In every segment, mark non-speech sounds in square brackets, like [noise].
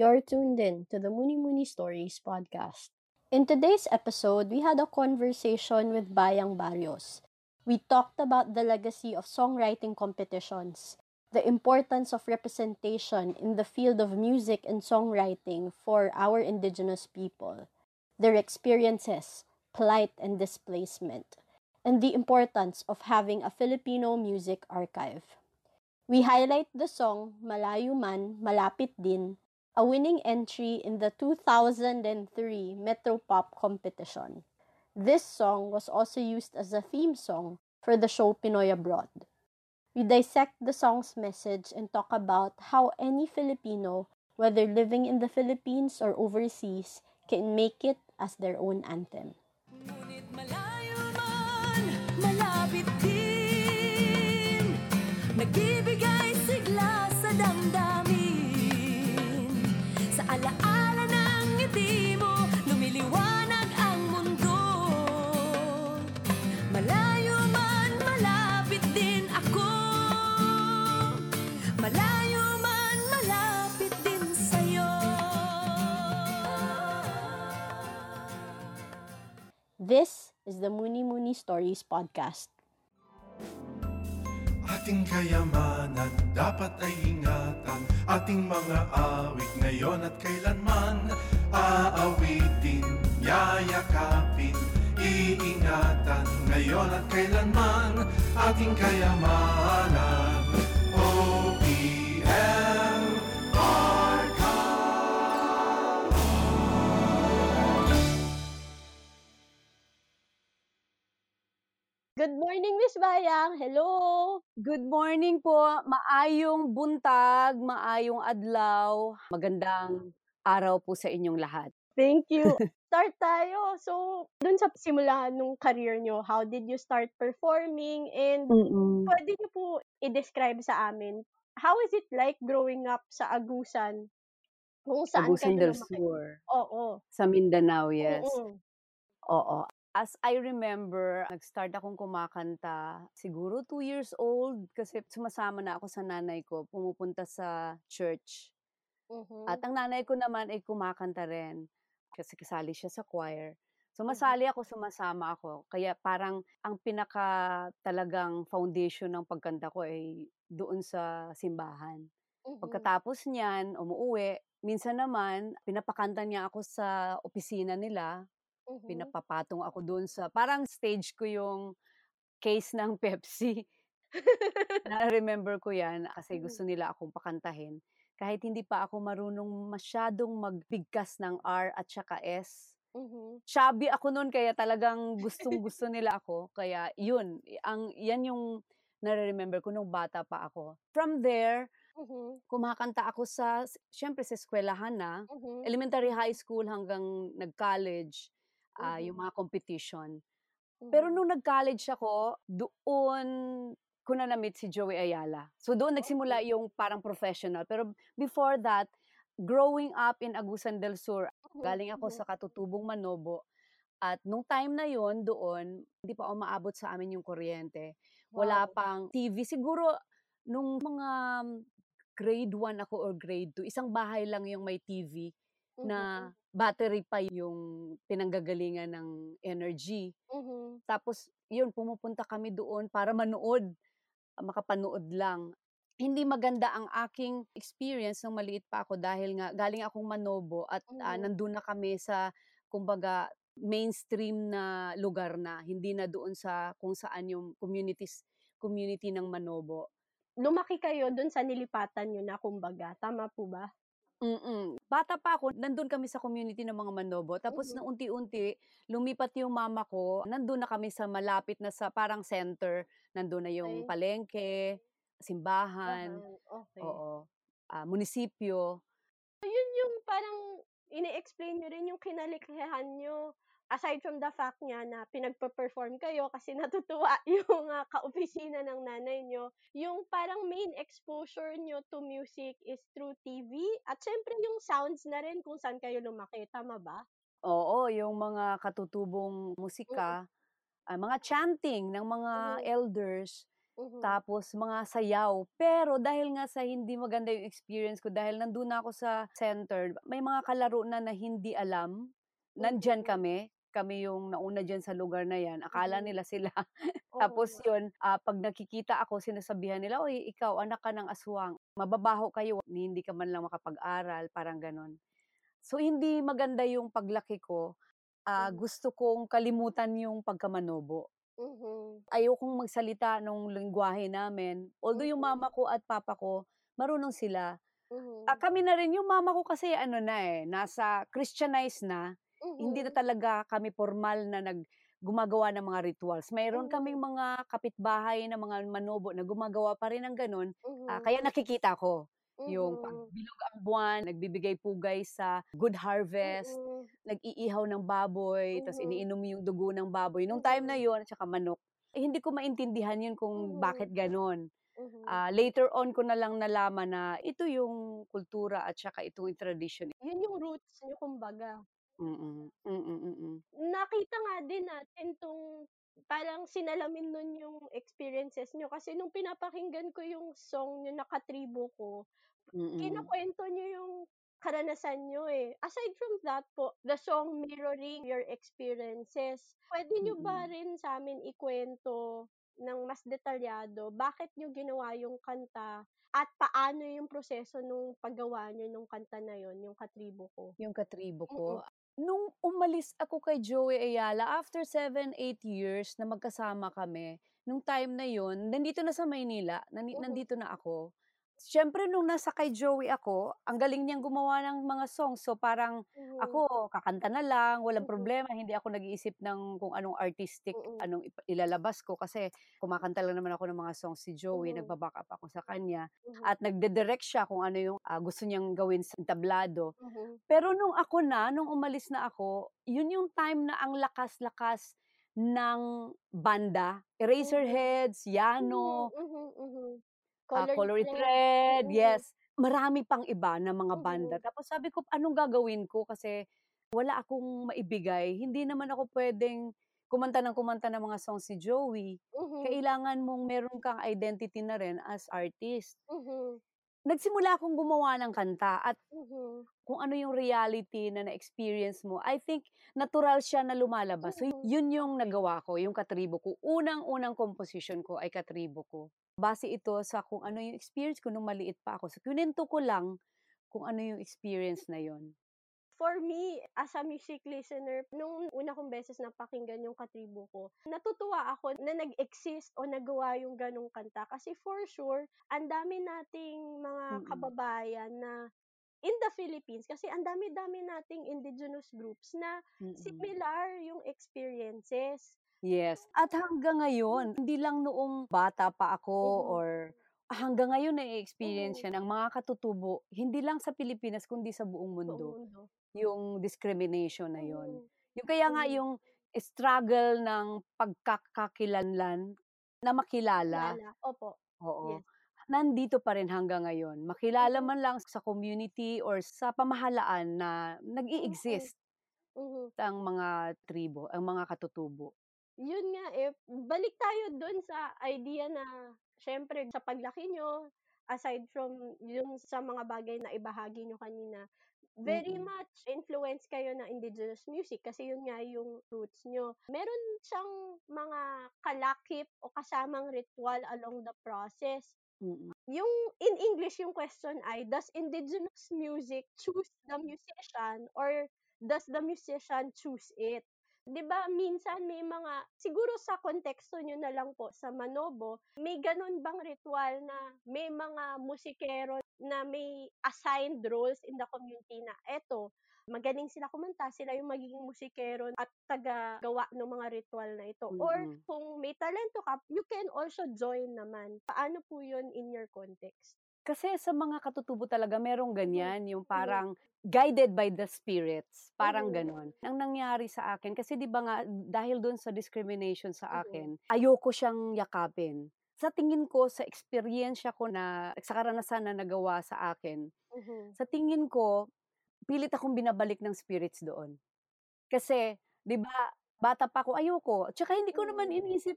You're tuned in to the Muni Muni Stories podcast. In today's episode, we had a conversation with Bayang Barrios. We talked about the legacy of songwriting competitions, the importance of representation in the field of music and songwriting for our indigenous people, their experiences, plight, and displacement, and the importance of having a Filipino music archive. We highlight the song Malayo Man, Malapit Din a winning entry in the 2003 Metro Pop competition. This song was also used as a theme song for the show Pinoy Abroad. We dissect the song's message and talk about how any Filipino, whether living in the Philippines or overseas, can make it as their own anthem. This is the Muni Muni Stories podcast. Ating kayamanan dapat ay ingatan. Ating mga awit ngayon at kailanman Aawitin, yayakapin, iingatan. Ngayon at kailanman ating kayamanan morning, Miss Bayang. Hello. Good morning po. Maayong buntag, maayong adlaw. Magandang araw po sa inyong lahat. Thank you. [laughs] start tayo. So, dun sa simula nung career nyo, how did you start performing? And Mm-mm. pwede nyo po i-describe sa amin, how is it like growing up sa Agusan? Kung saan Agusan del Sur. Oo. Sa Mindanao, yes. Mm-mm. Oo. As I remember, nag-start akong kumakanta siguro two years old kasi sumasama na ako sa nanay ko, pumupunta sa church. Mhm. At ang nanay ko naman ay kumakanta rin kasi kasali siya sa choir. So Mhm. masali ako, sumasama ako. Kaya parang ang pinaka talagang foundation ng pagkanta ko ay doon sa simbahan. Mhm. Pagkatapos niyan, umuuwi. Minsan naman, pinapakanta niya ako sa opisina nila Mhm. Pinapapatong ako doon sa parang stage ko yung case ng [laughs] Pepsi. Na-remember [laughs] ko 'yan kasi mm. gusto nila akong pakantahin. Kahit hindi pa ako marunong masyadong magbigkas ng R at saka S. Mhm. Chubby ako noon kaya talagang gustong-gusto [laughs] nila ako. Kaya yun, ang yan yung nare-remember ko nung bata pa ako. From there, Mhm. kumakanta ako sa siyempre sa eskwelahan na, Mhm. elementary, high school hanggang nag-college uh, yung mga competition. Pero nung nag-college ako, doon ko na na-meet si Joey Ayala. So doon nagsimula yung parang professional. Pero before that, growing up in Agusan del Sur, galing ako sa Katutubong Manobo. At nung time na yon doon, hindi pa umaabot sa amin yung kuryente. Wala wow. pang TV. Siguro, nung mga grade 1 ako or grade 2, isang bahay lang yung may TV na battery pa yung pinanggagalingan ng energy. Mm-hmm. Tapos, yun, pumupunta kami doon para manood, makapanood lang. Hindi maganda ang aking experience nung maliit pa ako dahil nga galing akong Manobo at mm-hmm. uh, nandun na kami sa, kumbaga, mainstream na lugar na, hindi na doon sa kung saan yung communities, community ng Manobo. Lumaki kayo doon sa nilipatan nyo na, kumbaga. Tama po ba? Mm. Bata pa ako, nandun kami sa community ng mga Manobo. Tapos na unti-unti, lumipat yung mama ko. Nandun na kami sa malapit na sa parang center. Nandun na yung Okey. palengke, simbahan, Bahan, okey. oo, ah, munisipyo. Yun yung parang ini-explain niyo rin yung kinalikihan niyo aside from the fact nga na pinagpe-perform kayo kasi [laughs] natutuwa yung uh, kaopisina ng nanay nyo, yung parang main exposure nyo to music is through TV at syempre yung sounds na rin kung saan kayo lumaki, tama ba? Oo, yung mga katutubong musika, mm. uh, mga chanting ng mga mm. elders, Mhm. tapos mga sayaw. Pero dahil nga sa hindi maganda yung experience ko, dahil nandun na ako sa center, may mga kalaro na na hindi alam, nandiyan Mhm. kami, kami yung nauna diyan sa lugar na 'yan, akala Mhm. nila sila. [laughs] Tapos yun, ah, 'pag nakikita ako sinasabihan nila, "Uy, ikaw anak ka ng aswang, mababaho kayo, hindi ka man lang makapag-aral." Parang gano'n. So hindi maganda yung paglaki ko, Mhm. gusto kong kalimutan yung pagkamanobo. Mhm. Ayokong magsalita nung lengguwahe namin, although yung Mhm. mama ko at papa ko marunong sila. Ah, Mhm. kami na rin, yung mama ko kasi ano na, eh, nasa Christianized na, hindi na Mhm. talaga kami pormal na nag gumagawa ng mga rituals. Mayroon Mhm. kaming mga kapitbahay na mga manobo na gumagawa pa rin ng gano'n, ah, Mhm. kaya nakikita ko yung 'pag Mhm. bilog ang buwan, nagbibigay pugay sa good harvest, Mm. nag-iihaw ng baboy, tas Mhm. iniinom yung dugo ng baboy. Nung time na Mhm. yun, tsaka manok, eh, hindi ko maintindihan yun kung bakit Mhm. gano'n. Mhm. Ah, later on ko na lang nalaman na ito yung kultura at tsaka ito yung tradition. Yun yung roots niyo kumbaga. Mm, mm, mm. Nakita nga din natin 'tong parang sinalamin nun yung experiences niyo kasi nung pinapakinggan ko yung song niyo na "Katribo Ko," Mm. kinukwento niyo yung karanasan niyo, eh. Aside from that po, the song mirroring your experiences, puwede niyo ba Mm. rin sa'min ikuwento ng mas detalyado bakit niyo ginawa yung kanta at paano yung proseso nung paggawa niyo nung kanta na yun, yung "Katribo Ko"? Yung "Katribo Mm. Ko." Nung umalis ako kay Joey Ayala, after 7, 8 years na magkasama kami, nung time na yun, nandito na sa Maynila, nandi Mhm. nandito na ako. Siyempre nung nasa kay Joey ako, ang galing niyang gumawa ng mga songs, so parang Mhm. ako kakanta na lang, walang Mhm. problema, hindi ako nag-iisip ng kung anong artistic Mm. anong ilalabas ko kasi kumakanta lang naman ako ng mga songs si Joey, Mhm. nagba-backup ako sa kanya Mhm. at nagdi-direct siya kung ano yung, ah, gusto niyang gawin sa entablado. Mhm. Pero nung ako na, nung umalis na ako, yun yung time na ang lakas-lakas ng banda, Mhm. Eraserheads, Yano mhm, mhm. ah, Colored Colored Thread. Thread, Mm. yes. Marami pang iba na mga banda. Mhm. Tapos sabi ko, "Anong gagawin ko?" Kasi wala akong maibigay. Hindi naman ako puwedeng kumanta ng kumanta ng mga songs si Joey. Mhm. Kailangan mong meron kang identity na rin as artist. Mhm. Nagsimula akong gumawa ng kanta at Mhm. kung ano yung reality na na-experience mo, I think natural siya na lumalabas. So Mhm. yun yung nagawa ko, yung "Katribo Ko." Unang-unang composition ko ay "Katribo Ko." Base ito sa kung ano yung experience ko nung maliit pa ako. So kinuwento ko lang kung ano yung experience na yun. For me, as a music listener, nung una kong beses napakinggan yung "Katribo Ko," natutuwa ako na nag-exist o nagawa yung gano'ng kanta. Kasi for sure, ang dami nating mga Mm. kababayan na in the Philippines, kasi ang dami-dami nating indigenous groups na Mm. similar yung experiences. Yes, at hanggang ngayon, hindi lang noong bata pa ako Mhm. or hanggang ngayon na-e-experience Mhm. yan ng mga katutubo, hindi lang sa Pilipinas kundi sa buong Buong mundo, mundo. Yung discrimination na yun. Mhm. Yung kaya nga Mhm. yung struggle ng pagkakakilanlan na makilala Kilala, opo. oo, Yes. nandito pa rin hanggang ngayon. Makilala Mhm. man lang sa community or sa pamahalaan na Mhm. nag-i-exist Mhm. ang mga tribo, ang mga katutubo. Yun nga, eh, balik tayo dun sa idea na siyempre sa paglaki niyo, aside from yung sa mga bagay na ibahagi niyo kanina, very Mm. much influenced kayo ng indigenous music kasi yun nga yung roots niyo. Meron siyang mga kalakip o kasamang ritwal along the process. Mm. Yung in English yung question ay, does indigenous music choose the musician or does the musician choose it? 'Di ba minsan may mga siguro sa konteksto niyo na lang po sa Manobo, may gano'n bang ritwal na may mga musikero na may assigned roles in the community na eto, magaling sila kumanta, sila yung magiging musikero at tagagawa nung mga ritwal na ito or Mm. kung may talento ka, you can also join naman. Paano po yun in your context? Kasi sa mga katutubo talaga merong Mhm. ganyan, yung Mhm. parang guided by the spirits, parang Mhm. gano'n. Ang nangyari sa akin kasi 'di ba nga dahil dun sa discrimination sa akin, ayoko siyang yakapin. Sa tingin ko, sa eksperyensya ko na sa karanasan na nagawa sa akin, sa tingin ko, pilit akong binabalik ng spirits doon. Kasi 'di ba bata pa ako, ayoko, tsaka hindi ko naman iniisip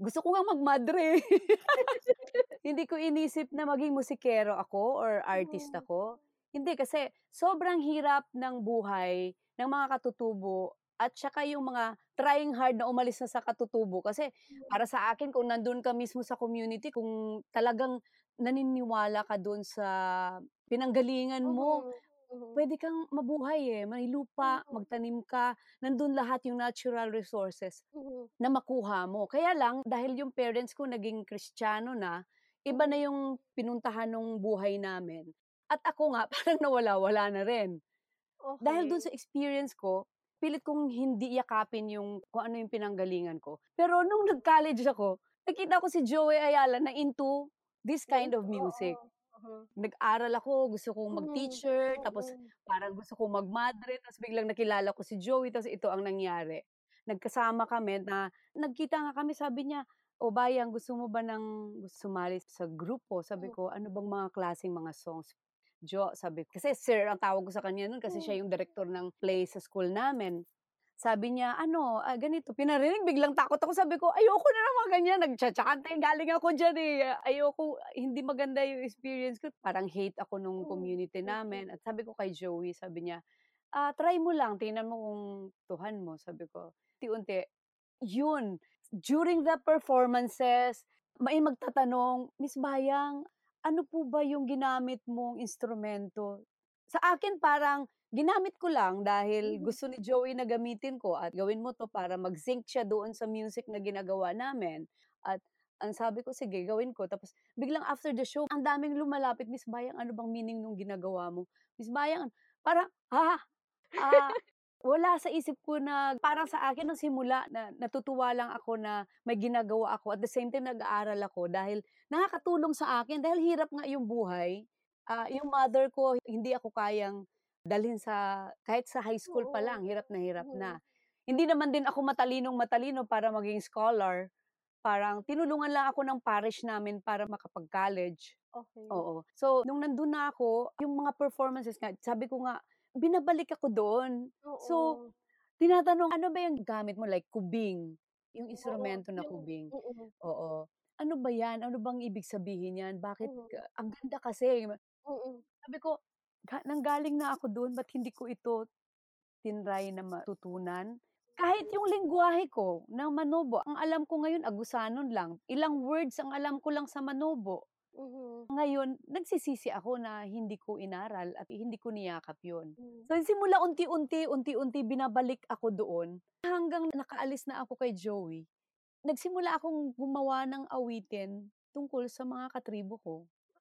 gusto ko ngang magmadre. [laughs] Hindi ko inisip na maging musikero ako or artist Mm. ako. Hindi, kasi sobrang hirap ng buhay ng mga katutubo at saka yung mga trying hard na umalis na sa katutubo. Kasi para sa akin kung nandun ka mismo sa community, kung talagang naniniwala ka dun sa pinanggalingan mo, Mhm, mhm. pwede kang mabuhay eh. May lupa, Mm. magtanim ka, nandun lahat yung natural resources Mhm. na makuha mo. Kaya lang, dahil yung parents ko naging Kristiyano na, iba na yung pinuntahan ng buhay namin. At ako nga, [laughs] parang nawala-wala na rin. Dahil dun sa experience ko, pilit kong hindi yakapin yung kung ano yung pinanggalingan ko. Pero nung nag-college ako, nakita ko si Joey Ayala na into this kind of music. Mhm. Nag-aral ako, gusto kong Mhm, mag-teacher, tapos mm. parang gusto kong magmadre, tapos biglang nakilala ko si Joey, tapos ito ang nangyari. Nagkasama kami na nagkita nga kami, sabi niya, "O Bayang, gusto mo ba ng sumali sa grupo?" Sabi Hmm. ko, "Ano bang mga klaseng mga songs?" "Jo," sabi ko, kasi sir ang tawag ko sa kanya nun kasi siya Hmm. yung direktor ng play sa school namin. Sabi niya, "Ano, ah, ganito." Pinarinig, biglang takot ako. Sabi ko, "Ayoko na ng mga ganyan, nagtsa-tsakanté, galing ako diyan eh. Ayoko, hindi maganda yung experience ko." Parang hate ako nung Hmm, community mm. namin at sabi ko kay Joey, sabi niya, "Ah, try mo lang, tingnan mo kung tuhan mo." Sabi ko. Unti-unti, yun, during the performances, may magtatanong, "Miss Bayang, ano po ba yung ginamit mong instrumento?" Sa akin parang ginamit ko lang dahil Mhm. gusto ni Joey na gamitin ko at gawin mo 'to para mag-sync siya doon sa music na ginagawa namin. At ang sabi ko, "Sige, gawin ko." Tapos biglang after the show, ang daming lumalapit, "Miss Bayang, ano bang meaning nung ginagawa mo? Miss Bayang" parang, ha? Ah, wala sa isip ko na parang sa akin nung simula na natutuwa lang ako na may ginagawa ako at the same time nag-aaral ako dahil nakakatulong sa akin dahil hirap nga yung buhay. Ah, yung mother ko, hindi ako kayang dalhin sa kahit sa high school pa lang, hirap na hirap na. Hindi naman din ako matalinong-matalino para maging scholar. Parang tinulungan lang ako ng parish namin para makapag-college. Okey. Oo. So, nung nandun na ako, yung mga performances nga, sabi ko nga, binabalik ako doon. So, Oo. tinatanong, "Ano ba yung gamit mo?" Like kubing, yung Oo, instrumento na kubing. mm. Oo. "Ano ba yan? Ano bang ibig sabihin yan? Bakit Mhm. ka ang ganda kasi." Mm. Sabi ko, "Ga nanggaling na ako dun, ba't hindi ko ito tinry na matutunan?" Kahit yung lengguwahe ko ng Manobo, ang alam ko ngayon Agusanon lang. Ilang words ang alam ko lang sa Manobo. Mhm. Ngayon, nagsisisi ako na hindi ko inaral at hindi ko niyakap yun. Hmm. So, simula unti-unti, unti-unti binabalik ako doon hanggang nakaalis na ako kay Joey. Nagsimula akong gumawa ng awitin tungkol sa mga katribo ko.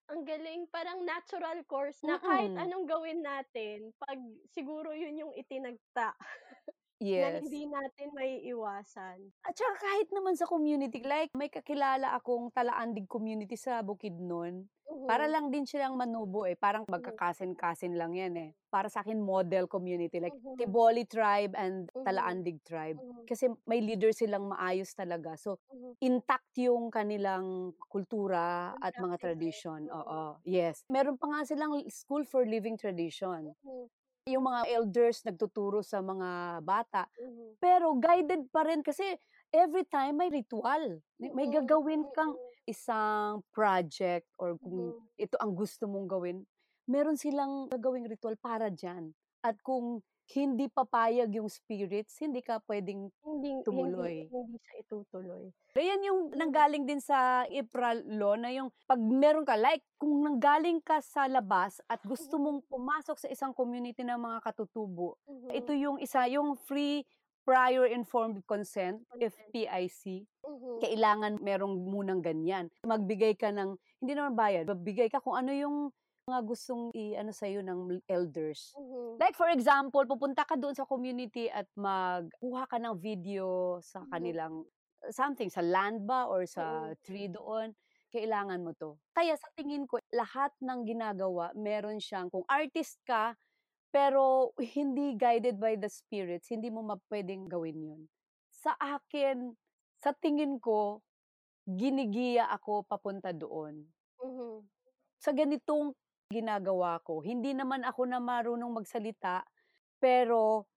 Ang galing, parang natural course na kahit anong gawin natin 'pag siguro yun yung itinagta [laughs] na Yes. hindi natin maiiwasan. At saka kahit naman sa community, like may kakilala akong Talaandig community sa Bukidnon. Para Mhm. lang din silang Manobo eh, parang Mhm. magka-cousin-cousin lang yan eh. Para sa'kin model community like Mhm. Tiboli tribe and Mhm. Talaandig tribe. Mhm. Kasi may leader silang maayos talaga. So, Mhm. intact yung kanilang kultura at mga tradition. oo. Oo, yes. Meron pa nga silang school for living tradition. Mhm. Yung mga elders nagtuturo sa mga bata. Mhm. Pero guided pa rin kasi every time may ritual. May may Mm, gagawin kang mm. isang project or kung Mhm. ito ang gusto mong gawin, meron silang gagawing ritual para diyan. At kung hindi papayag yung spirits, hindi ka puwedeng Hindi tumuloy. hindi hindi siya itutuloy. Ayan yung nanggaling din sa IPRA law na yung 'pag meron ka like kung nanggaling ka sa labas at gusto Mhm. mong pumasok sa isang community ng mga katutubo, ito Mhm. yung isa, yung free prior informed consent. FPIC. Mhm. Kailangan merong munang ganyan. Magbigay ka ng hindi naman bayad, magbigay ka kung ano yung mga gustong i-ano sa'yo ng elders. Mhm. Like for example, pupunta ka doon sa community at magkuha ka ng video sa Mhm. kanilang something, sa land ba or sa Mm. tree doon, kailangan mo 'to. Kaya sa tingin ko, lahat ng ginagawa meron siyang kung artist ka, pero [laughs] hindi guided by the spirits, hindi mo ma puwedeng gawin yun. Sa akin, sa tingin ko, ginigiya ako papunta doon. Mhm. Sa ganitong ginagawa ko, hindi naman ako na marunong magsalita, pero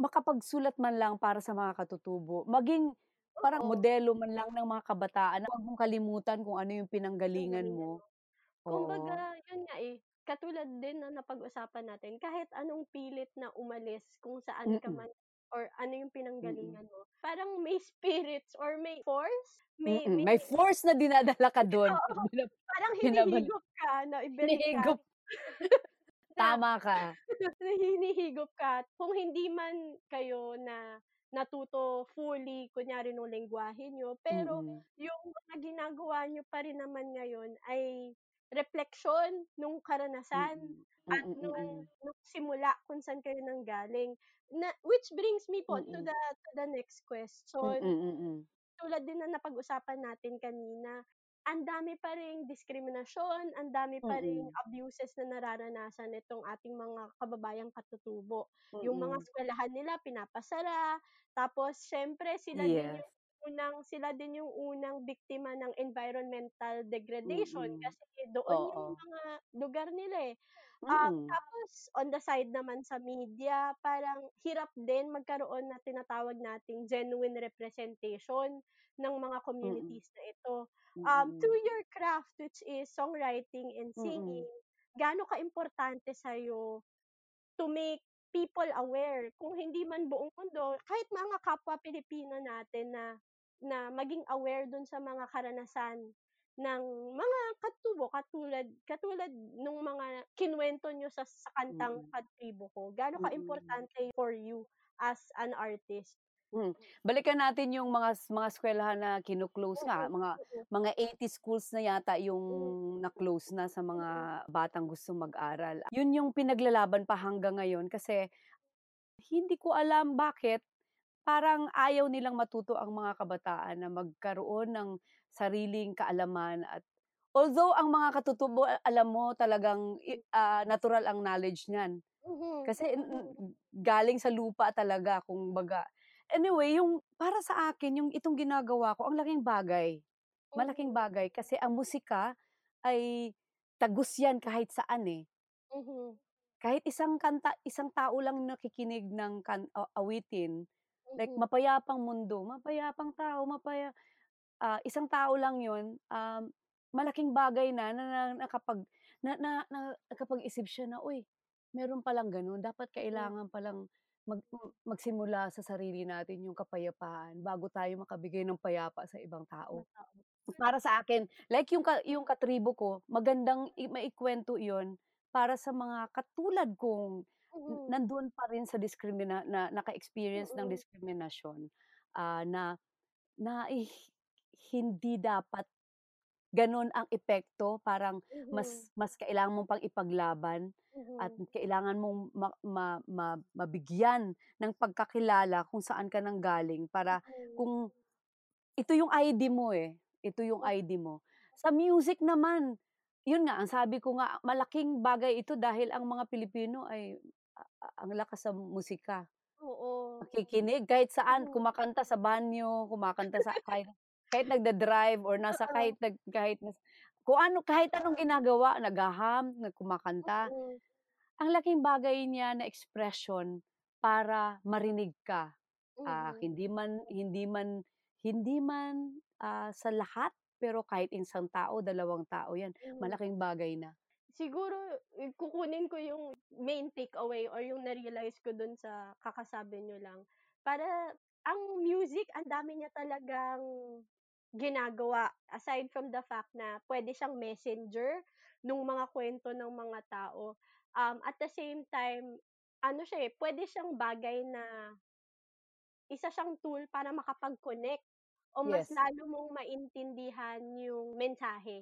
makapagsulat man lang para sa mga katutubo, maging parang Oo. modelo man lang ng mga kabataan na 'wag mong kalimutan kung ano yung pinanggalingan Pinanggalingan mo. Oo. Kumbaga yun nga, eh, katulad din ng napag-usapan natin kahit anong pilit na umalis kung saan ka Mm. man or ano yung Mm. pinanggalingan mo, parang may spirits or may force, may Mm, may may force na dinadala ka [laughs] Oo, binab parang hinihigop ka ka. hinihigop. [laughs] Tama ka. [laughs] hinihigop ka kung hindi man kayo na natuto fully kunyari nung lengguwahe niyo, pero Mm. yung mga ginagawa niyo pa rin naman ngayon ay repleksyon nung karanasan Mm. at Mm, nung mm. nung simula kung saan kayo nanggaling. Na which brings me po to Mm. the to the next Mm, question. mm. Tulad din ng napag-usapan natin kanina, ang dami pa ring diskriminasyon, ang dami pa ring Mm. abuses na nararanasan nitong ating mga kababayang katutubo. Yung mga Mm. eskwelahan nila pinapasara, tapos siyempre sila din Yes. yung unang sila din yung unang biktima ng environmental degradation Mm. kasi doon yung Oo. mga lugar nila, eh. Um, Mm. tapos on the side naman sa media, parang hirap din magkaroon na tinatawag nating genuine representation ng mga Mm. communities na ito. Um, through your craft which is songwriting and singing, gaano kaimportante sa'yo to make people aware kung hindi man buong mundo, kahit mga kapwa Pilipino natin na na maging aware dun sa mga karanasan ng mga katutubo katulad katulad nung mga kinuwento niyo sa sa kantang Mm. Katribo Ko. Gaano Mm. kaimportante for you as an artist? Hmm, balikan natin yung mga mga eskwelahan na kino-close nga, Mm, mga mm. mga 80 schools na yata yung Hmm. na-close na sa mga Mm. batang gustong mag-aral. Yun yung pinaglalaban pa hanggang ngayon kasi hindi ko alam bakit parang ayaw nilang matuto ang mga kabataan na magkaroon ng sariling kaalaman at although ang mga katutubo alam mo talagang ah, natural ang knowledge niyan. Mhm, Kasi mm. galing sa lupa talaga kumbaga. Anyway, yung para sa akin yung itong ginagawa ko ang laking bagay. Malaking Mhm. bagay kasi ang musika ay tagos yan kahit saan, eh. Mhm. Kahit isang kanta isang tao lang nakikinig ng kan awitin, like Mhm. Mapayapang Mundo, mapayapang tao, mapaya ah, isang tao lang yun, um, malaking bagay na na na nakapag na na na nakapag-isip siya na, "Uy, meron palang gano'n, dapat Hmm. kailangan palang mag magsimula sa sarili natin yung kapayapaan bago tayo makabigay ng payapa sa ibang tao." Tao. Para sa akin, like yung ka yung Katribo Ko, magandang i maikuwento yun para sa mga katulad kong Mhm. nandun pa rin sa diskrimina na naka-experience ng Mm. diskriminasyon, ah, na na hi hindi dapat gano'n ang epekto, parang Mhm. mas mas kailangan mo pang ipaglaban at Mhm. kailangan mong ma ma ma mabigyan ng pagkakilala kung saan ka nanggaling para Mhm. kung ito yung ID mo, eh, ito yung ID mo. Sa music naman, yun nga ang sabi ko nga malaking bagay ito dahil ang mga Pilipino ay ang lakas sa musika. Oo. Nakikinig kahit saan, Mhm. kumakanta sa banyo, kumakanta sa kahit kahit nagda-drive or nasa kahit Oo. nag kahit nas kung ano kahit anong ginagawa, nagha-hum, na kumakanta. Mm. Ang laking bagay niya na expression para marinig ka. Ah, Mhm. hindi man hindi man hindi man, ah, sa lahat, pero kahit isang tao, dalawang tao yan, Mhm. malaking bagay na. Siguro kukunin ko yung main takeaway or yung na-realize ko dun sa kakasabi niyo lang. Para ang music ang dami niya talagang ginagawa aside from the fact na puwede siyang messenger nung mga kuwento ng mga tao. Um, at the same time, ano siya, eh, puwede siyang bagay na isa siyang tool para makapag-connect o mas Yes. lalo mong maintindihan yung mensahe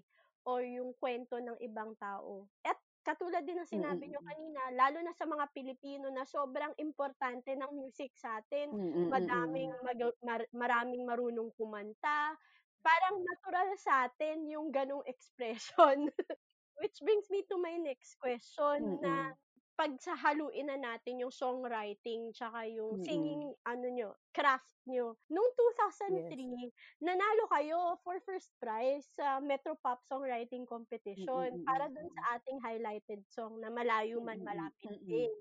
o yung kuwento ng ibang tao. At katulad din ng Mm, sinabi niyo mm. kanina, lalo na sa mga Pilipino na sobrang importante ng music sa'tin, Mm, madaming mm. maga mar maraming marunong kumanta, parang natural sa'tin yung gano'ng [laughs] expression. Which brings me to my next question na Mm. pagsahaluin na natin yung songwriting tsaka yung Mm. singing ano niyo, craft. Nung Yes. 2003, nanalo kayo for first prize sa Metropop Songwriting Mm, Competition para mm, dun sa ating highlighted song na Malayo Man Malapit mm. Din.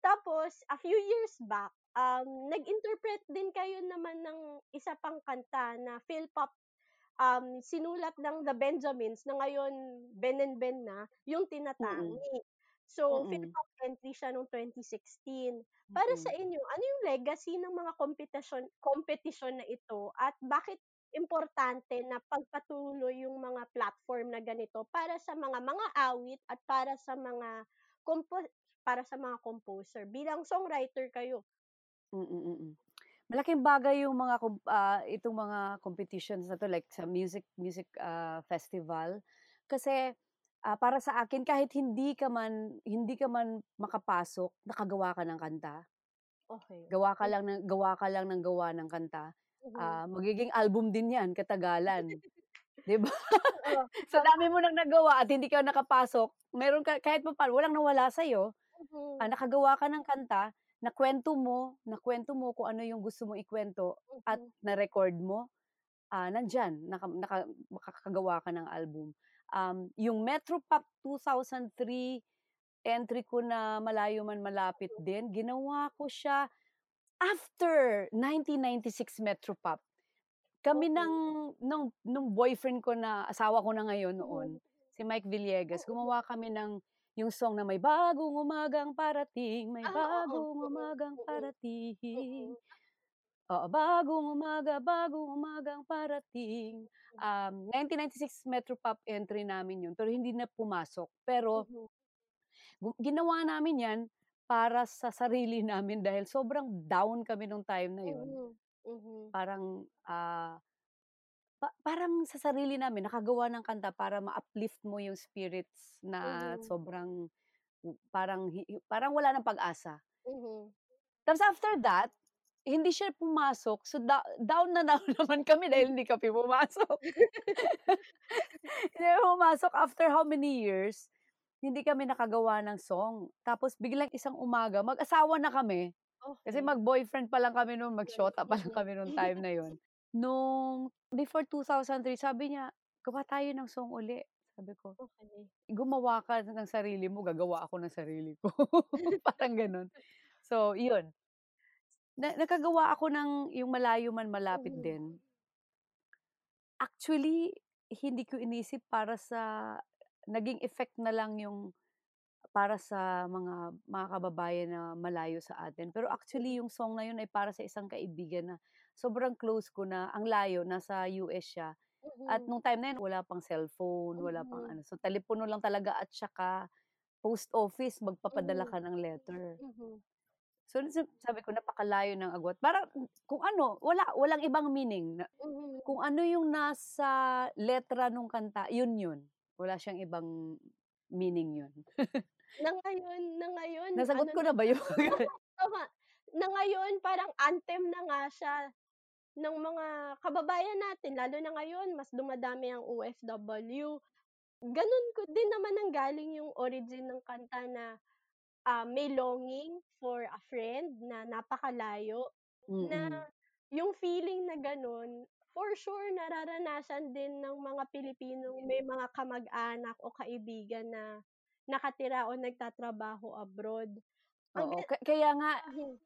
Tapos a few years back um, nag-interpret din kayo naman ng isa pang kanta na Phil Pop um, sinulat ng The Benjamins na ngayon Ben and Ben na, yung Tinatangi. Mm. So, Mm. Philpop entry siya noong 2016. Para sa Mm. inyo, ano yung legacy ng mga kompetisyon kompetisyon na ito at bakit importante na pagpatuloy yung mga platform na ganito para sa mga mga awit at para sa mga kompo para sa mga composer bilang songwriter kayo? Mm, mm. Malaking bagay yung mga kom ah, itong mga competitions na 'to like sa music music, ah, festival. Kasi, ah, para sa akin kahit hindi ka man hindi ka man makapasok, nakagawa ka ng kanta. Okey. Gawa ka lang ng gawa ka lang ng gawa ng kanta, Mhm. ah, magiging album din 'yan katagalan, [laughs] 'di ba? [laughs] Sa tama. dami mo ng nagawa at hindi ka nakapasok, meron ka kahit papaano walang nawala sa'yo, Mhm. ah, nakagawa ka ng kanta, nakwento mo nakwento mo kung ano yung gusto mong ikuwento at Mhm. na-record mo, ah, nandiyan naka naka makakagawa ka ng album. Um, yung Metropop 2003 entry ko na Malayo Man Malapit Din, ginawa ko siya after 1996 Metropop. Kami Okey. ng nung nung boyfriend ko na asawa ko na ngayon noon, si Mike Villegas, Oo. gumawa kami ng yung song na may bagong umagang parating, may Ah, bagong umagang parating. Oo, bagong umaga, bagong umagang parating. Um, 1996 Metropop entry namin yun, pero hindi na pumasok. Pero Mhm. gu ginawa namin 'yan para sa sarili [laughs] namin dahil sobrang down kami nung time na yun. Mhm. Mhm. Parang, ah, pa parang sa sarili namin nakagawa ng kanta para ma-uplift mo yung spirits na Mhm. sobrang parang parang wala ng pag-asa. Mhm. Tapos after that, hindi siya pumasok, so da down na down [laughs] naman kami dahil hindi kami pumasok. Hindi pumasok after how many years, hindi kami nakagawa ng song. Tapos biglang isang umaga, mag-asawa na kami. Kasi Okey. mag-boyfriend pa lang kami nun, mag-shota pa lang kami nung time na yun. Nung before 2003 sabi niya, "Gawa tayo ng song uli." Sabi ko, Okey. "Gumawa ka ng sarili mo, gagawa ako ng sarili ko." [laughs] Parang gano'n. So yun. Na nakagawa ako ng yung Malayo Man Malapit Mhm. Din. Actually, hindi ko inisip para sa naging effect na lang yung para sa mga mga kababayan na malayo sa atin. Pero actually yung song na yun ay para sa isang kaibigan na sobrang close ko na ang layo, nasa US siya. At Mhm. nung time na yun wala pang cellphone, wala pang Mhm. ano, so telepono lang talaga at saka post office magpapadala Mhm. ka ng letter. Mhm. So sa sabi ko napakalayo ng agwat. Parang kung ano, wala walang ibang meaning Mhm. kung ano yung nasa letra nung kanta, yun yun. Wala siyang ibang meaning yun. [laughs] Na ngayon na ngayon Nasagot ano ko na ba yun? [laughs] tama. Na ngayon parang anthem na nga siya ng mga kababayan natin lalo na ngayon mas dumadami ang OFW. Gano'n ko din naman nanggaling yung origin ng kanta na, ah, may longing for a friend na napakalayo, na Mm. yung feeling na gano'n, for sure nararanasan din ng mga Pilipinong may mga kamag-anak o kaibigan na nakatira o nagtatrabaho abroad. Ang Oo, ka kaya nga mhm.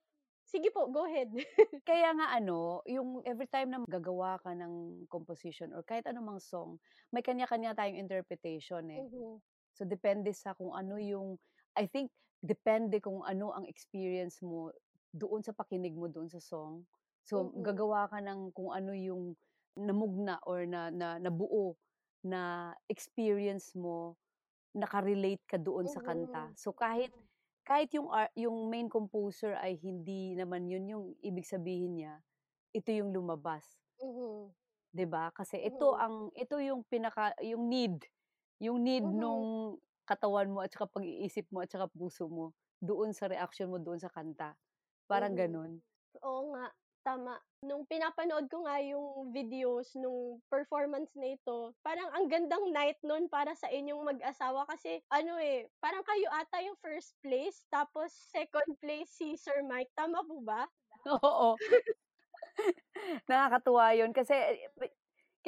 Sige po, go ahead. [laughs] kaya nga ano, yung everytime na gagawa ka ng composition or kahit anumang song, may kanya-kanya tayong interpretation, eh. Mhm. So depende sa kung ano yung I think depende kung ano ang experience mo doon sa pakinig mo doon sa song. So Mhm. gagawa ka ng kung ano yung namugna or na na nabuo na experience mo, naka-relate ka doon sa kanta. Mhm. So kahit kahit yung yung main composer ay hindi naman yun yung ibig sabihin niya, ito yung lumabas. Mhm. 'Di ba? Kasi ito Mhm. ang ito yung pinaka yung need, yung need Mhm. nung katawan mo at saka pag-iisip mo at saka puso mo doon sa reaksyon mo doon sa kanta. Parang Mhm. gano'n. Oo nga, tama. Nung pinapanood ko nga yung videos nung performance na ito, parang ang gandang night nun para sa inyong mag-asawa kasi ano, eh, parang kayo ata yung first place tapos second place si Sir Mike, tama po ba? [laughs] Oo. [laughs] Nakakatuwa yun kasi pi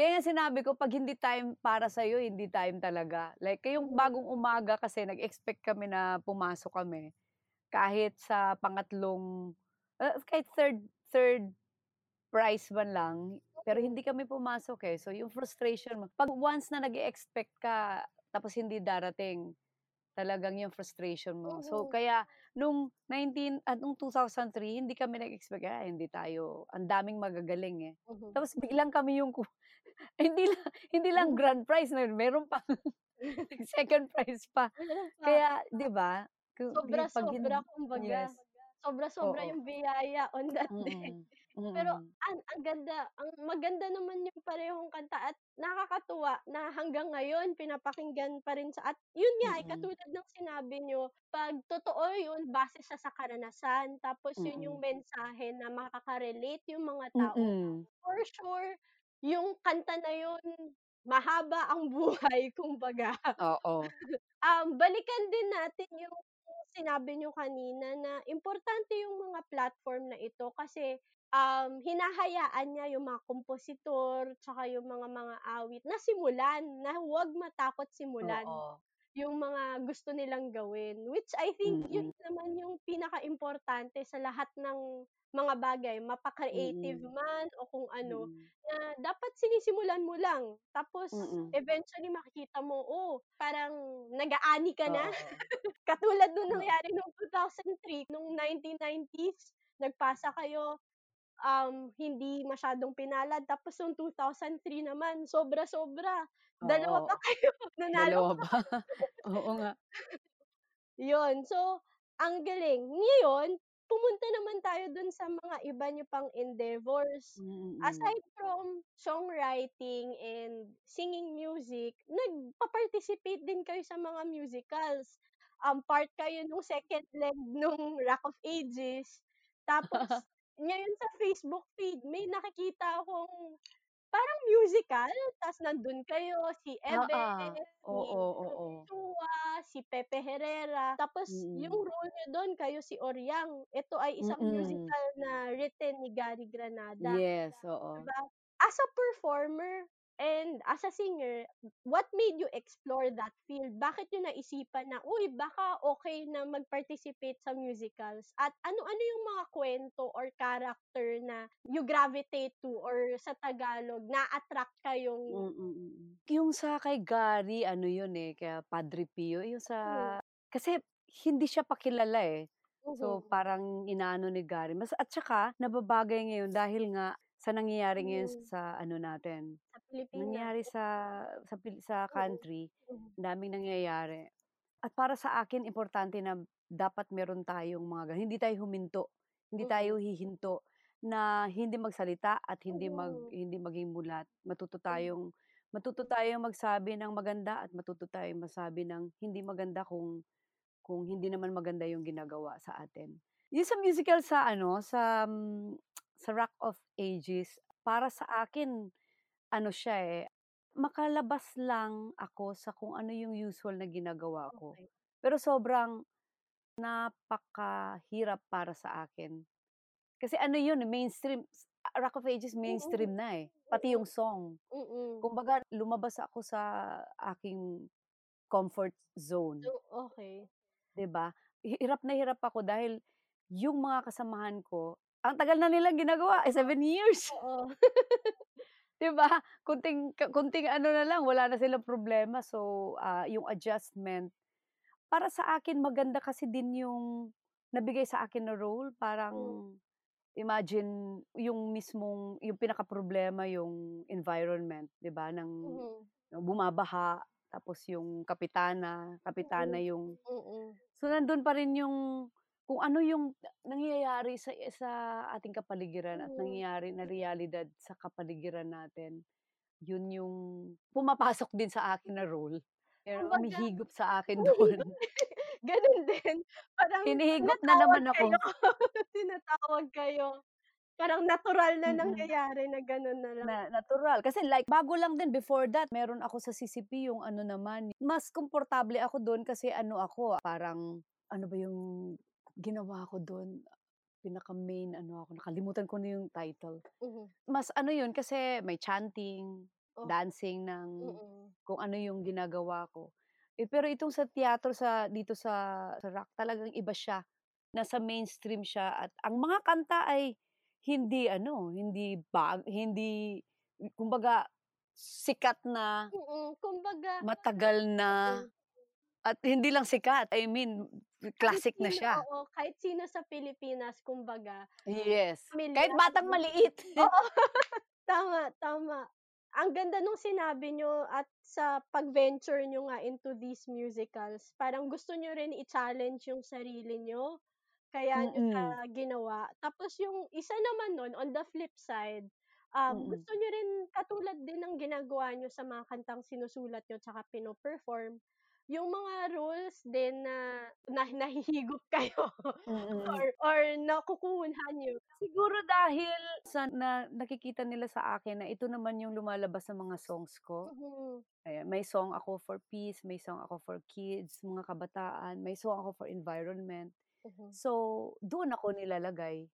kaya nga sinabi ko 'pag hindi time para sa'yo, hindi time talaga. Like yung Mhm. bagong umaga kasi nag-expect kami na pumasok kami. Kahit sa pangatlong Ah, kahit third third prize man lang, pero hindi kami pumasok, eh. So, yung frustration mo 'pag once na nag-e-expect ka tapos hindi darating, talagang yung frustration mo. So, kaya nung 19 ah, nung 2003 hindi kami nag-expect, ah, hindi tayo ang daming magagaling, eh. Mhm. Tapos biglang kami yung hindi lang hindi lang Mhm. grand prize na meron pang [laughs] [laughs] second prize pa. Pa. Kaya 'di ba? Yung hin Sobra-sobra kumbaga. yes. Sobra-sobra Oo. yung biyaya on that [laughs] day. Mm, Pero ang ang ganda, ang maganda naman yung parehong kanta at nakakatuwa na hanggang ngayon pinapakinggan pa rin sa at yun nga, eh, Mm. katulad ng sinabi niyo, 'pag totoo yun base siya sa karanasan tapos yun yung Mm. mensahe na makaka-relate yung mga tao. Mm. For sure, yung kanta na yun mahaba ang [laughs] buhay kumbaga. Oo. Um, balikan din natin yung sinabi niyo kanina na importante yung mga platform na ito kasi, um, hinahayaan niya yung mga kompositor tsaka yung mga mga awit na simulan, na huwag matakot simulan Oo. Yung mga gusto nilang gawin. Which I think yun Mm. naman yung pinakaimportante sa lahat ng mga bagay, mapa-creative Mm. man o kung ano, Mm. na dapat sinisimulan mo lang. Tapos Mm. eventually makikita mo, oh, parang nag-aani ka na. Oo. [laughs] Katulad nung Oo. nangyari nung 2003, nung 1990s, nagpasa kayo, um, hindi masyadong pinalad. Tapos nung 2003 naman, sobra-sobra. Dalawa pa [laughs] kayo, nanalo Dalawa pa. pa. [laughs] Oo nga. Yun. So, ang galing. Ngayon, pumunta naman tayo dun sa mga iba niyo pang endeavors. Mm. Aside from songwriting and singing music, nagpa-participate din kayo sa mga musicals. Um, part kayo nung second leg nung Rock of Ages. Tapos [laughs] ngayon sa Facebook feed may nakikita akong parang musical, ta's nandun kayo, si Ebe, Oo. si Oo, oo. Joshua, si Pepe Herrera, tapos yung Mm. role niyo dun kayo si Oryang. Ito ay isang Mm. musical na written ni Gary Granada. Yes, oo. Diba? As a performer and as a singer, what made you explore that field? Bakit niyo naisipan na, uy, baka okey na mag-participate sa musicals? At ano-ano yung mga kwento or character na you gravitate to or sa Tagalog, na-attract kayong Mm, mm. Yung sa kay Gary ano yun, eh, kaya Padre Pio, yung sa Hmm. kasi hindi siya pa kilala, eh. So, Mhm. parang inaano ni Gary mas at saka nababagay ngayon dahil nga sa nangyayari ngayon Hmm. sa ano natin, Sa Pilipinas. nangyayari sa sa pil sa Mm. country, ang daming nangyayari. At para sa akin importante na dapat meron tayong mga gan hindi tayo huminto, hindi Mm. tayo hihinto na hindi magsalita at hindi mag Mhm. hindi maging mulat. Matuto Hmm. tayong matuto tayong magsabi ng maganda at matuto tayong magsabi ng hindi maganda kung kung hindi naman maganda yung ginagawa sa atin. Yung sa musical sa ano, sa, hmm, sa Rock of Ages, para sa akin ano siya, eh, makalabas lang ako sa kung ano yung usual na ginagawa ko. Okey. Pero sobrang napakahirap para sa akin. Kasi ano yun, eh, mainstream Rock of Ages Mm. mainstream na, eh, pati yung song. Mm. Kumbaga lumabas ako sa aking comfort zone. So, okey. 'Di ba? Hi hirap na hirap ako dahil yung mga kasamahan ko, ang tagal na nilang ginagawa, eh, 7 years. [laughs] Oo. 'Di ba? Konting ka konting ano na lang wala na silang problema. So, ah, yung adjustment, para sa akin maganda kasi din yung nabigay sa akin na role. Parang imagine yung mismong yung pinakaproblema yung environment, 'di ba, ng Mhm. bumabaha, tapos yung kapitana, kapitana Mm. yung Mm. so nandun pa rin yung kung ano yung nangyayari sa sa ating kapaligiran at Mhm. nangyayari na realidad sa kapaligiran natin. Yun yung pumapasok din sa akin na role. Pero Kumbaga humihigop sa akin [laughs] dun. [laughs] Ganun din. Parang Hinihigop na tinatawag naman ako. [laughs] tinatawag kayo. Parang natural na Mm. nangyayari na ganun na lang. Na natural. Kasi like bago lang din before that meron ako sa CCP yung ano naman, mas komportable ako dun kasi ano ako, parang ano ba yung ginawa ko dun, pinaka-main ano ako, nakalimutan ko na yung title. Mhm. Mas ano yun kasi may chanting, Oh. dancing ng Mm. kung ano yung ginagawa ko. Eh, pero itong sa teatro sa dito sa sa Rock talagang iba siya. nasa mainstream siya at ang mga kanta ay hindi ano, hindi bag hindi kumbaga sikat na Mm, kumbaga matagal na mm. at hindi lang sikat, I mean classic na sino, siya. oo, kahit sino sa Pilipinas kumbaga. Yes, Pamilyar kahit batang na maliit. Oo. [laughs] [laughs] Tama, tama. Ang ganda nung sinabi niyo at sa pag-venture niyo nga into these musicals, parang gusto niyo rin i-challenge yung sarili niyo, kaya niyo siya Mm. ginawa. Tapos yung isa naman nun, on the flip side, um, Mm. gusto niyo rin katulad din ng ginagawa niyo sa mga kantang sinusulat niyo tsaka pino-perform, yung mga rules din na na nahihigop [laughs] kayo Mm. or or nakukuha niyo. Siguro dahil sa na nakikita nila sa akin na ito naman yung lumalabas sa mga songs ko. Mhm. Ayan, may song ako for peace, may song ako for kids, mga kabataan, may song ako for environment. Mhm. So, doon ako nilalagay.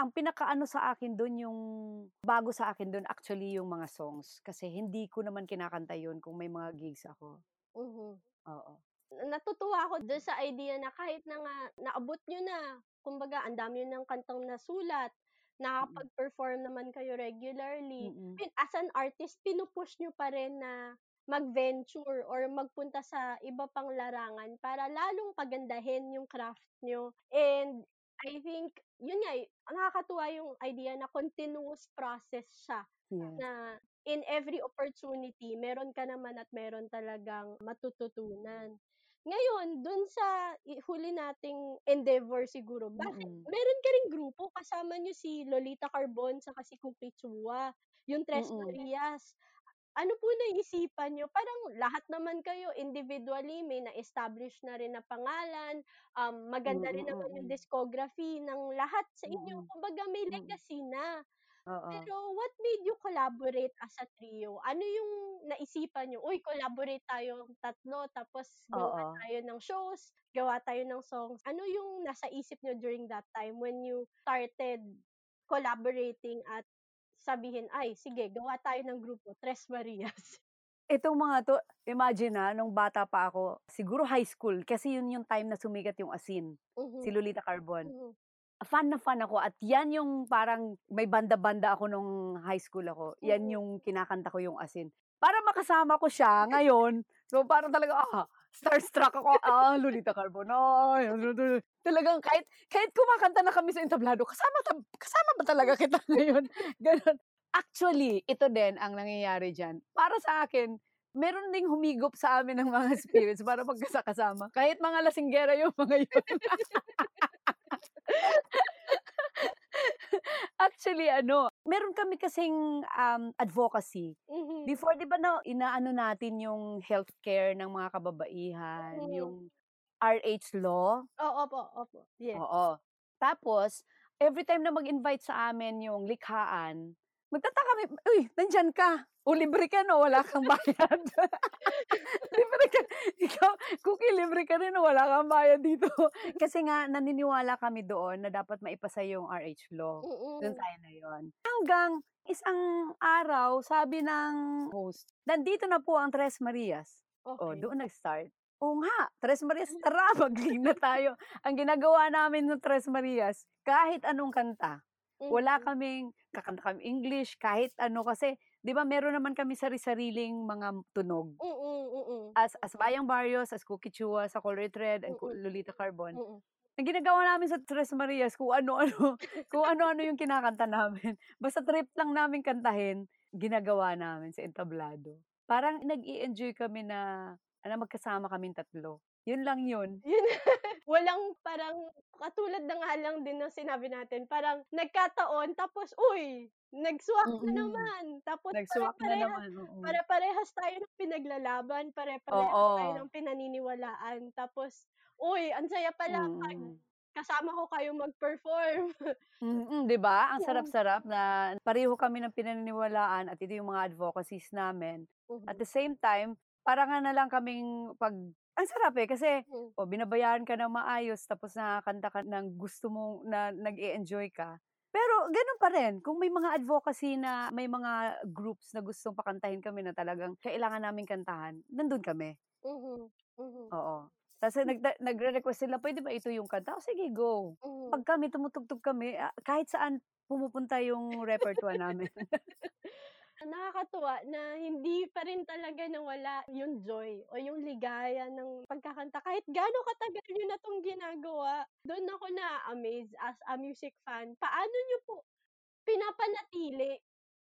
Ang pinakaano sa akin dun yung bago sa akin dun actually yung mga songs kasi hindi ko naman kinakanta yun kung may mga gigs ako. Mhm. Oo. Natutuwa ako dun sa idea na kahit na nga naabot niyo na, kumbaga ang dami ng kantang nasulat, Mm. nakakapag-perform naman kayo regularly. Mm. Pin as an artist, pinu-push niyo pa rin na mag-venture or magpunta sa iba pang larangan para lalong pagandahin yung craft niyo. And I think, yun nga, eh, nakakatuwa yung idea na continuous process siya Yes. na in every opportunity, meron ka naman at meron talagang matututunan. Ngayon, dun sa huli nating endeavor siguro, bakit Mm. meron ka ring grupo kasama niyo si Lolita Carbon saka si Cookie Chua, yung Tres Mm. Marias. Ano po naisipan niyo? Parang lahat naman kayo individually may na-establish na rin na pangalan, um, maganda Mm, rin naman yung mm. discography ng lahat sa inyo, Mm. kumbaga may Mm. legacy na. Oo. Pero what made you collaborate as a trio? Ano yung naisipan niyo, "Uy, collaborate tayong tatlo tapos gawa Oo. tayo ng shows, gawa tayo ng songs." Ano yung nasa isip niyo during that time when you started collaborating at sabihin, "Ay sige gawa tayo ng grupo, Tres Marias." [laughs] Itong mga 'to, imagine, ah, nung bata pa ako, siguro high school kasi yun yung time na sumikat yung Asin, Mhm. si Lolita Carbon. Mhm. Fan na fan ako at yan yung parang may banda-banda ako nung high school ako, yan yung kinakanta ko yung Asin. Para makasama ko siya ngayon, so parang talaga, ah, starstruck ako, ah, Lolita Carbon, ay, talagang kahit kahit kumakanta na kami sa entablado, kasama kasama ba talaga kita [laughs] ngayon? Gano'n. Actually, ito din ang nangyayari diyan. Para sa akin, meron ding humigop sa amin ng mga [laughs] spirits para magkasakasama. Kahit mga lasinggera yung mga yun. [laughs] Actually ano, meron kami kasing, um, advocacy. Mhm. Before 'di ba na inaano natin yung healthcare ng mga kababaihan, Mhm. yung RH law? Oo, opo, opo, yes. Oo. Tapos, everytime na mag-invite sa amin yung likhaan, magtataka kami, "Uy, nandiyan ka. O libre ka 'no, wala kang bayad." [laughs] Libre ka ikaw, Cookie libre ka rin wala kang bayad dito. Kasi nga naniniwala kami doon na dapat maipasa yung RH law. Dun Mm. tayo na yun. Hanggang isang araw, sabi ng host, "Nandito na po ang Tres Marias." Oh, Okey. doon nag-start. Oo nga, Tres Marias, tara [laughs] mag-gig na tayo. Ang ginagawa namin ng Tres Marias, kahit anong kanta. Wala Mhm. kaming kakanta kami English, kahit ano kasi 'di ba meron naman kami sari-sariling mga tunog. Mm, mm. As as Bayang Barrios, as Cookie Chua, sa Colored Thread, and Mm. Lolita Carbon. Mm. Ang ginagawa namin sa Tres Marias kung ano-ano, [laughs] kung ano-ano yung kinakanta namin. [laughs] Basta trip lang namin kantahin, ginagawa namin sa entablado. Parang nag-e-enjoy kami na na magkasama kaming tatlo. Yun lang yun. Yun [laughs] walang parang katulad na nga lang din ng sinabi natin, parang nagkataon tapos, uy, nag-swak na Mm. naman. Tapos Nag-swak na naman, oo. pare-parehas tayo ng pinaglalaban, pare-parehas tayo Oo. ng pinaniniwalaan. Tapos, uy, ang saya pala 'pag Mm. kasama ko kayong mag-perform. [laughs] Mm, 'di ba? Ang sarap-sarap na pareho kami ng pinaniniwalaan at ito yung mga advocacies namin. At Mhm. the same time, para nga na lang kaming 'pag ang sarap, eh, kasi, Mm. oh, binabayaran ka ng maayos tapos nakakanta ka ng gusto mong na nag-e-enjoy ka. Pero gano'n pa rin, kung may mga advocacy na may mga groups na gustong pakantahin kami na talagang kailangan naming kantahan, nandun kami. Mhm, mhm. Oo. Tas nag nagre-request sila, "Puwede ba ito yung kanta?" "O sige go." Mhm. 'Pag kami tumutugtog kami, ah, kahit saan pumupunta yung repertoire namin. [laughs] Nakakatuwa na hindi pa rin talaga nawala yung joy o yung ligaya ng pagkakanta kahit gaano katagal niyo na 'tong ginagawa. Dun ako naa-amaze as a music fan, paano niyo po pinapanatili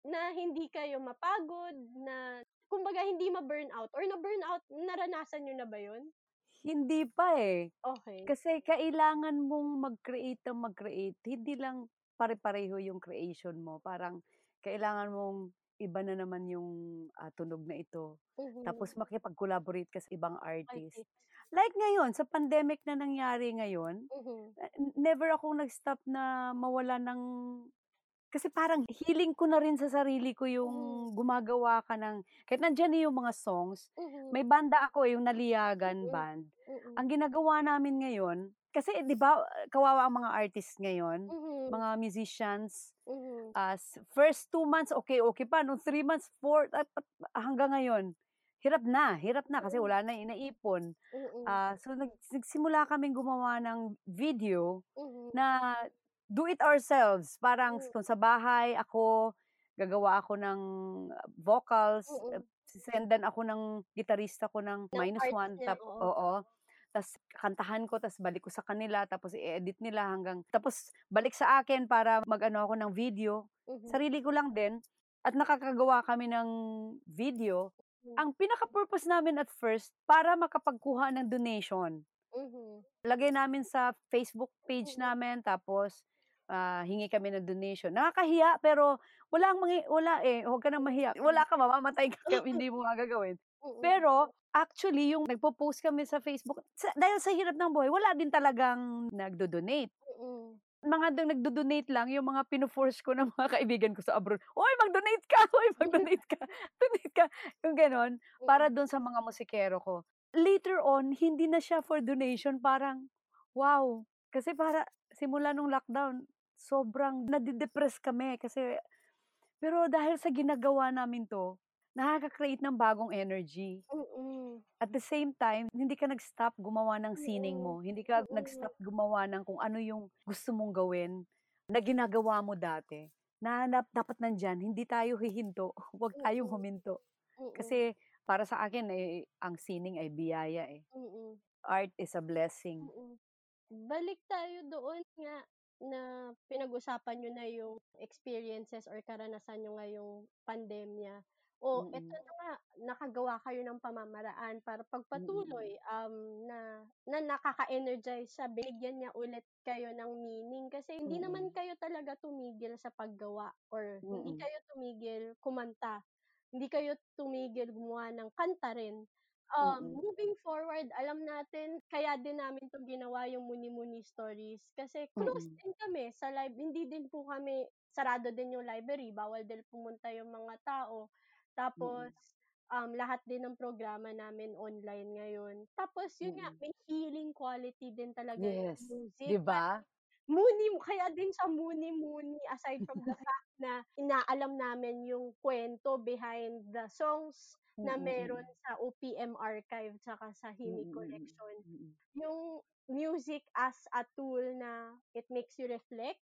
na hindi kayo mapagod, na kumbaga hindi ma-burnout or na-burnout naranasan niyo na ba yun? Hindi pa, eh. Okey. Kasi kailangan mong mag-create ng mag-create, hindi lang pare-pareho yung creation mo. Parang kailangan mong iba na naman yung, ah, tunog na ito. Mhm. Tapos makipag-collaborate ka sa ibang artist. Artist. Like ngayon, sa pandemic na nangyari ngayon, Mhm. ah, never akong nag-stop na mawalan ng kasi parang healing ko na rin sa sarili ko yung Mhm. gumagawa ka ng kahit nandiyan na yung mga songs, Mhm. may banda ako, eh, yung Naliyagan Mm. Band. Mm. Ang ginagawa namin ngayon kasi 'di ba, kawawa ang mga artist ngayon, Mhm. mga musicians, Mhm. as first 2 months okey-okey pa, nung 3 months, 4 at at hanggang ngayon, hirap na, hirap na kasi Mm. wala na inaipon. Mm. Ah, so nag nagsimula kaming gumawa ng video Mhm. na do it ourselves. Parang Hmm. kung sa bahay ako, gagawa ako ng vocals, Mm. se-sendan ako ng gitarista ko ng minus one tap oo. oo. Tas kantahan ko, tas balik ko sa kanila, tapos i-edit nila hanggang tapos balik sa akin para mag-ano ako ng video. Mhm. Sarili ko lang din at nakakagawa kami ng video. Hmm. Ang pinaka-purpose namin at first, para makapagkuha ng donation. Mhm. Lagay namin sa Facebook page Mhm. namin tapos, ah, hingi kami ng donation. Nakakahiya pero walang mangi wala, eh, huwag ka ng mahiya. Wala ka, mamamatay ka [laughs] hindi mo nga Pero actually yung nagpo-post kami sa Facebook, sa dahil sa hirap ng buhay wala din talagang nagdo-donate. Mm. Mga dong nagdo-donate lang yung mga pino-force ko [laughs] ng mga kaibigan ko sa abroad, "Uy mag-donate ka, [laughs] uy mag-donate ka, [laughs] donate ka." Yung gano'n, para dun sa mga musikero ko. Later on, hindi na siya for donation, parang wow, kasi para simula nung lockdown, sobrang nade-depress kami kasi pero dahil sa ginagawa namin 'to, nakaka-create ng bagong energy. Mm. At the same time, hindi ka nag-stop gumawa ng sining Mm. mo, hindi ka Mm. nag-stop gumawa ng kung ano yung gusto mong gawin, na ginagawa mo dati, na dap dapat nandiyan, hindi tayo hihinto, [laughs] huwag tayong Mm. huminto. Mm. Kasi para sa akin, eh, ang sining ay biyaya, eh. Mm. Art is a blessing. Mm. Balik tayo doon nga na pinag-usapan niyo na yung experiences or karanasan niyo ngayong pandemya. O eto Mm. na nga, nakagawa kayo ng pamamaraan para pagpatuloy, Mm. um, na na nakaka-energize siya, binigyan niya ulit kayo ng meaning. Kasi hindi naman Mm. kayo talaga tumigil sa paggawa or hindi Mm. kayo tumigil kumanta, hindi kayo tumigil gumawa ng kanta rin. Um, Mm. moving forward, alam natin kaya din namin 'to ginawa yung Muni-Muni Stories kasi close Mm. din kami sa live hindi din po kami sarado din yung library, bawal din pumunta yung mga tao. Tapos, Mm. um, lahat din ng programa namin online ngayon. Tapos yun nga, Mm. may healing quality din talaga yung Yes, music. 'di ba? Muni kaya din siya Muni-Muni aside from the fact na inaalam namin yung kuwento behind the songs na Mm, meron mm. sa OPM archive tsaka sa Mm, mm, collection. mm. Yung music as a tool na it makes you reflect,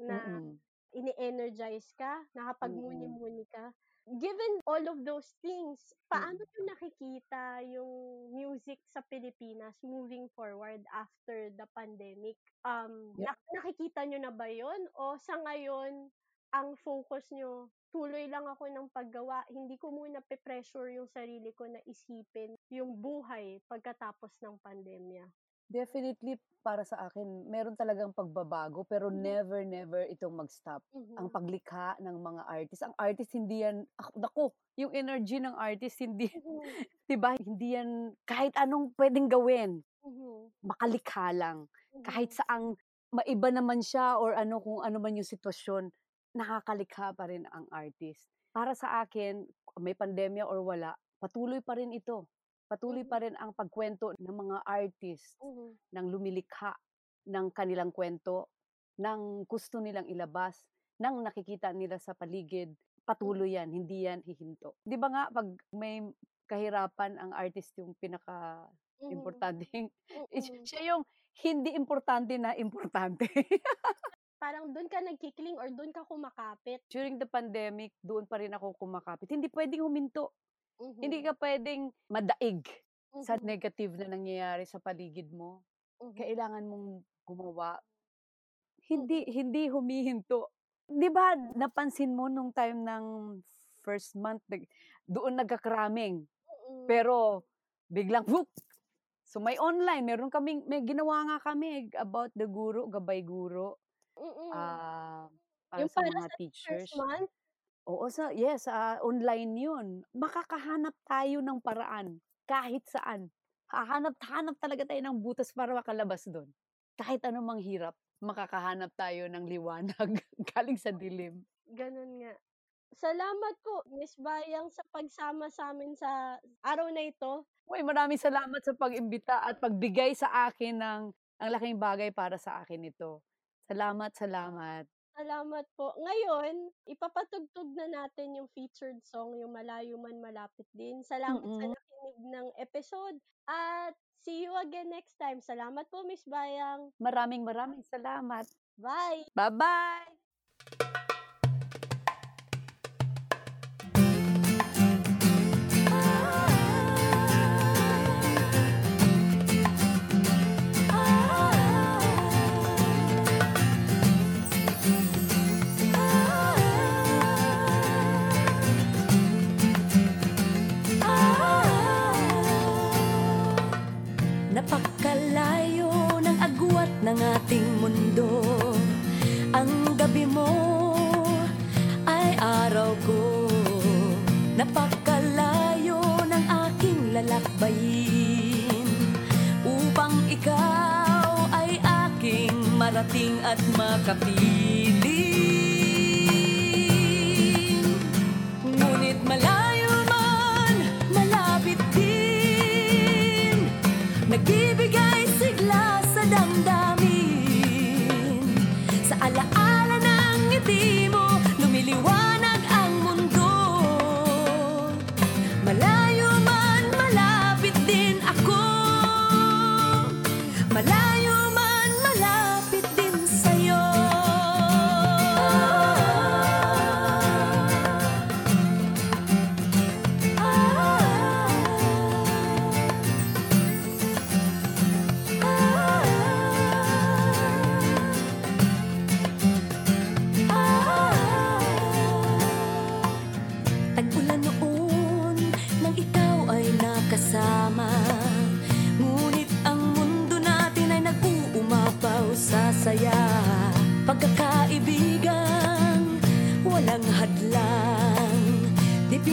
na Mm. Ini-energize ka, Mm. nakapag-muni-muni ka. Given all of those things, paano Mm. niyo nakikita yung music sa Pilipinas moving forward after the pandemic? Um, Yeah. nak nakikita niyo na ba yun o sa ngayon ang focus niyo, tuloy lang ako ng paggawa, hindi ko muna pe-pressure yung sarili ko na isipin yung buhay pagkatapos ng pandemya? Definitely para sa akin meron talagang pagbabago pero Mhm. never, never itong mag-stop. Ang Mhm. paglikha ng mga artist, ang artist hindi yan ak naku, yung energy ng artist hindi Mhm. [laughs] 'di ba, hindi yan kahit anong puwedeng gawin, Mhm. makalikha lang. Kahit Mhm. saang maiba naman siya or ano, kung ano man yung sitwasyon, nakakalikha pa rin ang artist. Para sa akin, may pandemya or wala, patuloy pa rin ito. Patuloy pa rin ang pagkuwento ng mga artist, Mhm. ng lumilikha ng kanilang kuwento, ng gusto nilang ilabas, ng nakikita nila sa paligid. Patuloy yan, hindi yan hihinto. 'Di ba nga 'pag may kahirapan ang artist yung pinaka Mhm. Importanteng [laughs] Mm. siya yung hindi importante na importante. [laughs] Parang dun ka nagki-cling or dun ka kumakapit. During the pandemic, doon pa rin ako kumakapit. Hindi puwedeng huminto. Hindi Mhm. ka puwedeng madaig sa Mhm. negative na nangyayari sa paligid mo. Mhm. Kailangan mong gumawa. Hindi hindi humihinto. 'Di ba napansin mo nung time ng first month doon nagka-cramming. Mm. Pero biglang whoop! So may online, meron kaming may ginawa nga kami about the guro, gabay guro. Mm. Ah, para Yung sa para mga sa teachers. first month? Oo, sa yes, ah, online 'yun. Makakahanap tayo ng paraan kahit saan. Hahanap-hanap talaga tayo ng butas para makalabas dun. Kahit anumang hirap, makakahanap tayo ng liwanag [laughs] galing sa dilim. Ganun nga. Salamat po, Miss Bayang sa pagsama sa'min sa araw na ito. Uy, maraming salamat sa pag-imbita at pagbigay sa akin ng ang laking bagay para sa akin ito. Salamat, salamat. Salamat po. Ngayon, ipapatugtog na natin yung featured song, yung Malayo Man Malapit Din. Salamat sa Mm. nakinig ng episode at see you again next time. Salamat po, Miss Bayang. Maraming maraming salamat. Bye! Ba-bye!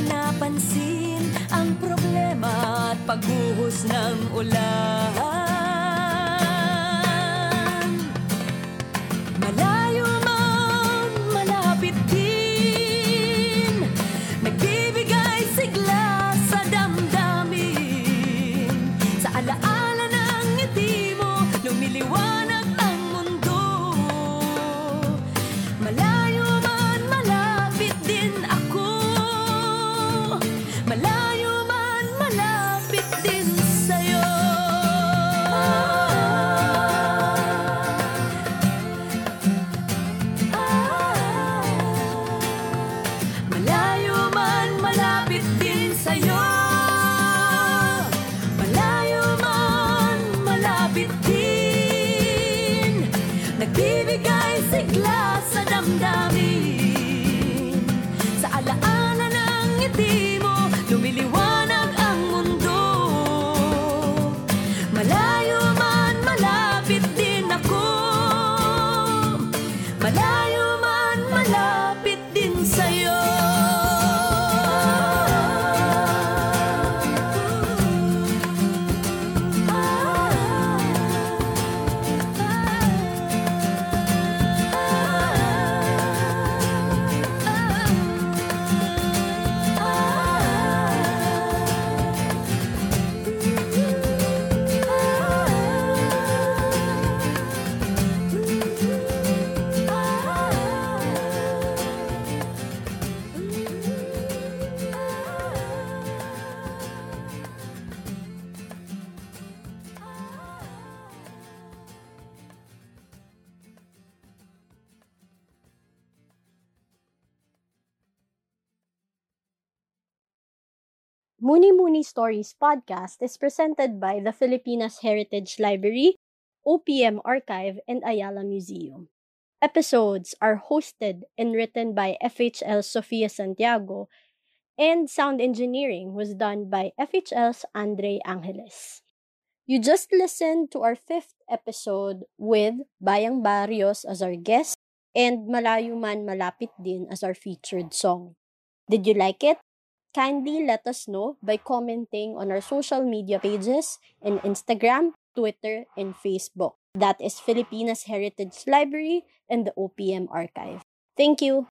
Di pinapansin ang problema at pagbuhos ng ulan Stories podcast is presented by the Filipinas Heritage Library, OPM Archive, and Ayala Museum. Episodes are hosted and written by FHL Sofia Santiago, and sound engineering was done by FHL's Andre Angeles. You just listened to our fifth episode with Bayang Barrios as our guest and Malayo Man Malapit Din as our featured song. Did you like it? Kindly let us know by commenting on our social media pages in Instagram, Twitter, and Facebook. That is Filipinas Heritage Library and the OPM Archive. Thank you.